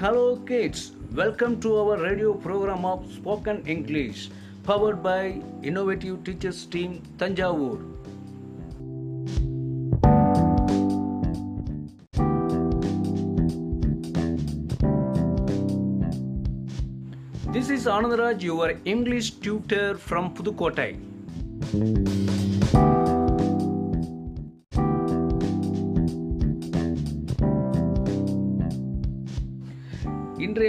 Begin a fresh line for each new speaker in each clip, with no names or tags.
Hello kids. Welcome to our radio program of Spoken English, powered by Innovative Teachers Team Tanjavur. This is Anandaraj, your English tutor from Pudukkottai.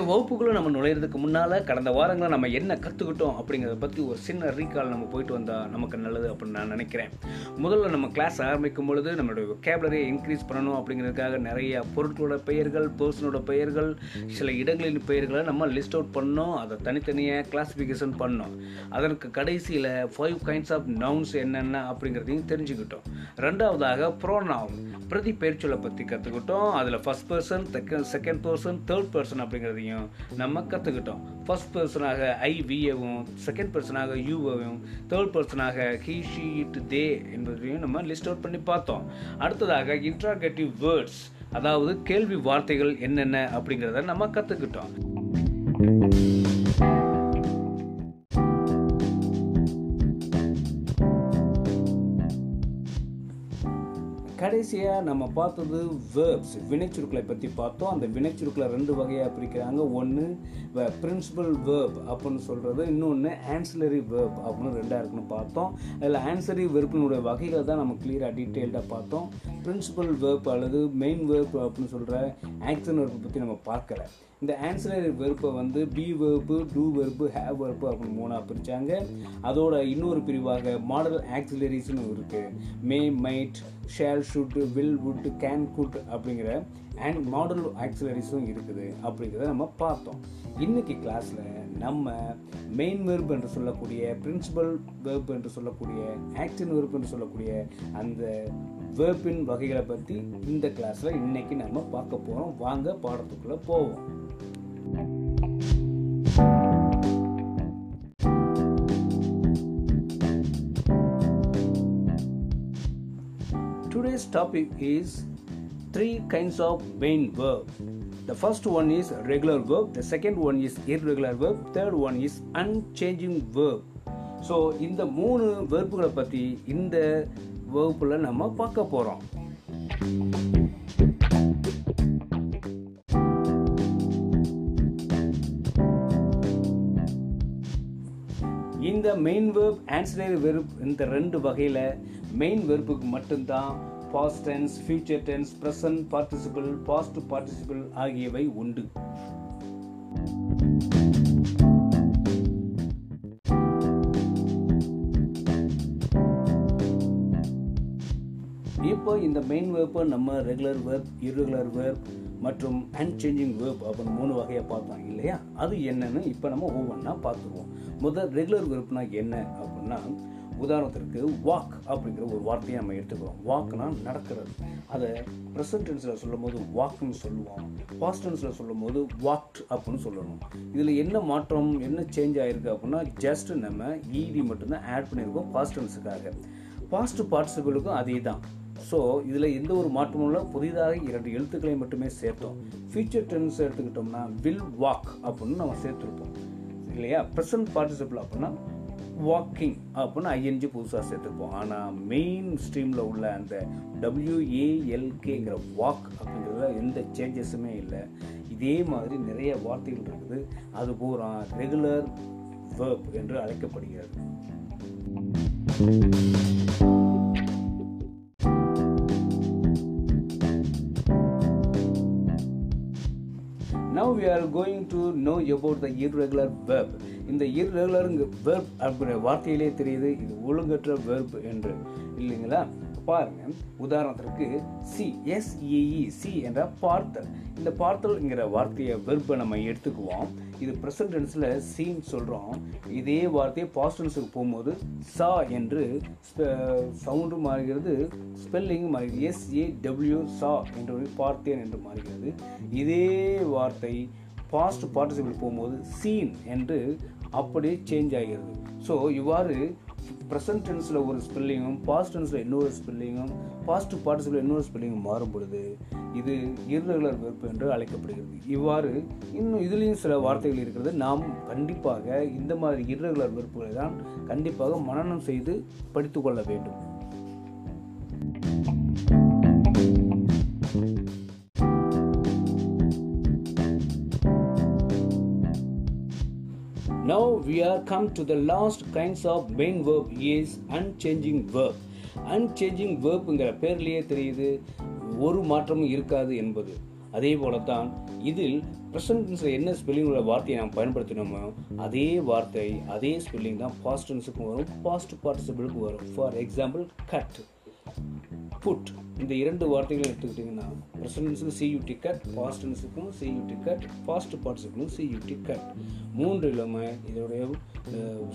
இன்றைய வகுப்புக்குள்ள நம்ம நுழையிறதுக்கு முன்னால் கடந்த வாரங்களில் நம்ம என்ன கற்றுக்கிட்டோம் அப்படிங்கிறத பற்றி ஒரு சின்ன ரீகால் நம்ம போயிட்டு வந்தால் நமக்கு நல்லது அப்படின்னு நான் நினைக்கிறேன். முதல்ல நம்ம கிளாஸ் ஆரம்பிக்கும் பொழுது நம்மளுடைய vocabulary இன்க்ரீஸ் பண்ணணும் அப்படிங்கிறதுக்காக நிறைய பொருட்களோட பெயர்கள் பர்சனோட பெயர்கள் சில இடங்களின் பெயர்களை நம்ம லிஸ்ட் அவுட் பண்ணோம். அதை தனித்தனியாக கிளாஸிஃபிகேஷன் பண்ணோம். அதற்கு கடைசியில் ஃபைவ் கைண்ட்ஸ் ஆஃப் நவுன்ஸ் என்னென்ன அப்படிங்கிறதையும் தெரிஞ்சுக்கிட்டோம். ரெண்டாவதாக ப்ரோனவுன் பிரதி பெயர்ச்சொலை பற்றி கற்றுக்கிட்டோம் அதில் first person second person third person அப்படிங்கிறதையும் நம்ம கற்றுக்கிட்டோம் ஃபர்ஸ்ட் பர்சனாக ஐ விஏவும் செகண்ட் பர்சனாக யூவையும் தேர்ட் பர்சனாக ஹீ ஷீ இட் தே என்பதையும் நம்ம லிஸ்ட் அவுட் பண்ணி பார்த்தோம். அடுத்ததாக இன்ட்ராகேட்டிவ் வேர்ட்ஸ் அதாவது கேள்வி வார்த்தைகள் என்னென்ன அப்படிங்கிறத நம்ம கற்றுக்கிட்டோம் கடைசியாக நம்ம பார்த்தது வேர்ப்ஸ் வினைச்சுருக்களை பற்றி பார்த்தோம். அந்த வினைச்சுருக்களை ரெண்டு வகையாக பிரிக்கிறாங்க. ஒன்று பிரின்சிபல் வேர்ப் அப்படின்னு சொல்கிறது இன்னொன்று ஆன்சிலரி வேர்ப் அப்படின்னு ரெண்டாக இருக்குன்னு பார்த்தோம். அதில் ஆன்சரி வெர்பினுடைய வகைகளை தான் நம்ம கிளியராக டீட்டெயில்டாக பார்த்தோம். பிரின்சிபல் வேர்ப் அல்லது மெயின் வேர்ப் அப்படின்னு சொல்கிற ஆக்ஷன் வேர்ப்பை பற்றி நம்ம பார்க்கல. இந்த ஆன்சரரி வெறுப்பை வந்து பி வெறுப்பு டூ வெறுப்பு ஹேவ் வெறுப்பு அப்படின்னு மூணாக பிரித்தாங்க அதோட இன்னொரு பிரிவாக மாடல் ஆக்சிலரிஸ்னு இருக்குது may might shall should will would can could அப்படிங்கிற அண்ட் மாடல் ஆக்சிலரிஸும் இருக்குது. அப்படிங்கிறத நம்ம பார்த்தோம். இன்றைக்கி கிளாஸில் நம்ம மெயின் வெர்ப் என்று சொல்லக்கூடிய பிரின்சிபல் வெர்ப் என்று சொல்லக்கூடிய ஆக்டின் வெர்ப் என்று சொல்லக்கூடிய அந்த வேர்பின் வகைகளை பற்றி இந்த கிளாஸில் இன்னைக்கு நம்ம பார்க்க போகிறோம் வாங்க பாடத்துக்குள்ளே போவோம் Today's topic is three kinds of main verb. The first one is regular verb, the second one is irregular verb, third one is unchanging verb. So இந்த மூணு வெர்புகளை பற்றி இந்த வகுப்பில் நம்ம பார்க்க போகிறோம் இந்த மெயின் வெர்ப் ஆன்சரரி வெர்ப் இந்த ரெண்டு வகையில் மெயின் வெர்புக்கு மட்டும்தான் past tense future tense present participle past participle ஆகியவை உண்டு. இப்போ இந்த மெயின் வேர்ப்பை நம்ம ரெகுலர் வேர்ப் இர்ரெகுலர் வேர்ப் மற்றும் அன்சேஞ்சிங் வேர்ப் அப்படின்னு மூணு வகையாக பார்த்தோம் இல்லையா? அது என்னன்னு இப்போ நம்ம ஒவ்வொன்றா பார்த்துருவோம். முதல் ரெகுலர் வேர்ப்னா என்ன அப்படின்னா உதாரணத்திற்கு வாக் அப்படிங்கிற ஒரு வார்த்தையை நம்ம எடுத்துக்கிறோம். வாக்னா நடக்கிறது. அதை ப்ரெசன்ட் டென்ஸில் சொல்லும் போது வாக்குன்னு சொல்லுவோம். பாஸ்ட் டென்ஸில் சொல்லும் போது வாக்ட் அப்படின்னு சொல்லணும். இதில் என்ன மாற்றம் என்ன சேஞ்ச் ஆகிருக்கு அப்படின்னா ஜஸ்ட் நம்ம ஈடி மட்டும்தான் ஆட் பண்ணியிருக்கோம் பாஸ்ட் டென்ஸுக்காக பாஸ்ட் பார்ட்டிசிபிளுக்கும் அதே தான் ஸோ இதில் எந்த ஒரு மாற்றமும் இல்லை. புதிதாக இரண்டு எழுத்துக்களை மட்டுமே சேர்த்தோம். ஃபியூச்சர் டென்ஸ் எடுத்துக்கிட்டோம்னா வில் வாக் அப்படின்னு நம்ம சேர்த்துருப்போம். இல்லையா? ப்ரெசன்ட் பார்ட்டிசிபிள் அப்படின்னா வாக்கிங் அப்படின்னு ஐஎன்ஜி புதுசாக சேர்த்துருப்போம். ஆனால் மெயின் ஸ்ட்ரீமில் உள்ள அந்த டபிள்யூஏஎல்கேங்கிற வாக் அப்படிங்கிறதுல எந்த சேஞ்சஸுமே இல்லை. இதே மாதிரி நிறைய வார்த்தைகள் இருக்குது. அது பூரா ரெகுலர் வேர்ப் என்று அழைக்கப்படுகிறது. Now we are going to know about the irregular verb இந்த இர்ரெகுலருங்க வேர்ப் அப்படிங்கிற வார்த்தையிலே தெரியுது இது ஒழுங்கற்ற வேர்ப் என்று இல்லைங்களா பாருங்க. உதாரணத்திற்கு சி எஸ்இஇ சி என்ற பார்த்தல். இந்த பார்த்தல்ங்கிற வார்த்தையை வெர்பை நம்ம எடுத்துக்குவோம். இது ப்ரெசன்ட் டென்ஸில் சொல்கிறோம் இதே வார்த்தையை பாஸ்ட் டென்ஸுக்கு போகும்போது சா என்று சவுண்டு மாறுகிறது ஸ்பெல்லிங் மாறுகிறது. எஸ்ஏ டபிள்யூ சா என்ற ஒரு பார்த்தேன் என்று மாறுகிறது. இதே வார்த்தை பாஸ்ட் பார்ட்டிசிபிள் போகும்போது சீன் என்று அப்படியே சேஞ்ச் ஆகிறது. ஸோ இவ்வாறு ப்ரெசன்ட் டென்ஸில் ஒரு ஸ்பெல்லிங்கும் பாஸ்ட் டென்ஸில் இன்னொரு ஸ்பெல்லிங்கும் பாஸ்ட் பார்ட்டிசிபிள் இன்னொரு ஸ்பெல்லிங்கும் மாறும் பொழுது இது irregular வெறுப்பு என்று அழைக்கப்படுகிறது. இவ்வாறு இன்னும் இதுலேயும் சில வார்த்தைகள் இருக்கிறது. நாம் கண்டிப்பாக இந்த மாதிரி irregular வெறுப்புகளை தான் கண்டிப்பாக மனநம் செய்து படித்து கொள்ள வேண்டும். Now we are come to the last kinds of main verb is unchanging verb. Unchanging வேர்ப்புங்கிற பேர்லேயே தெரியுது ஒரு மாற்றமும் இருக்காது என்பது. அதே போல தான் இதில் ப்ரெசன்ட் என்ன ஸ்பெல்லிங் உள்ள வார்த்தையை நாம் பயன்படுத்தினோமோ அதே வார்த்தை அதே ஸ்பெல்லிங் தான் பாஸ்ட் டென்ஸுக்கும் வரும் பாஸ்ட் பார்ட்டிசிபிளுக்கும் வரும். ஃபார் எக்ஸாம்பிள் கட் புட் இந்த இரண்டு வார்த்தைகளையும் எடுத்துக்கிட்டிங்கன்னா ப்ரெசன்டென்ஸுக்கு C U T cut past டென்ஸுக்கும் C U T cut past பார்ட்ஸுக்கும் C U T cut மூன்று இல்லாமல் இதோடைய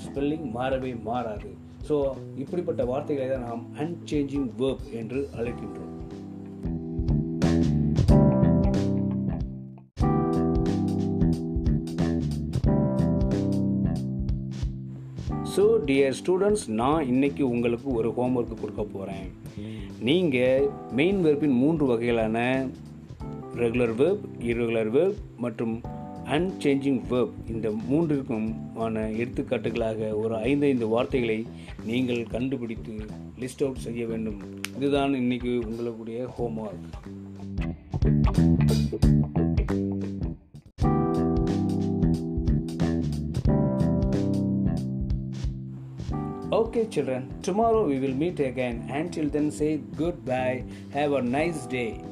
ஸ்பெல்லிங் மாறவே மாறாது. ஸோ இப்படிப்பட்ட வார்த்தைகளை தான் நாம் அன்சேஞ்சிங் வேர்ப் என்று அழைக்கின்றோம். டியர் ஸ்டூடெண்ட்ஸ் நான் இன்னைக்கு உங்களுக்கு ஒரு ஹோம்ஒர்க் கொடுக்க போகிறேன் நீங்கள் மெயின் வெர்பின் மூன்று வகைகளான ரெகுலர் வெர்ப் இரெகுலர் வெர்ப் மற்றும் அன்சேஞ்சிங் verb இந்த மூன்றிற்குமான எடுத்துக்காட்டுகளாக ஒரு ஐந்தைந்து வார்த்தைகளை நீங்கள் கண்டுபிடித்து லிஸ்ட் அவுட் செய்ய வேண்டும். இதுதான் இன்னைக்கு உங்களுடைய homework Okay, children, tomorrow we will meet again. Until then, say goodbye. Have a nice day.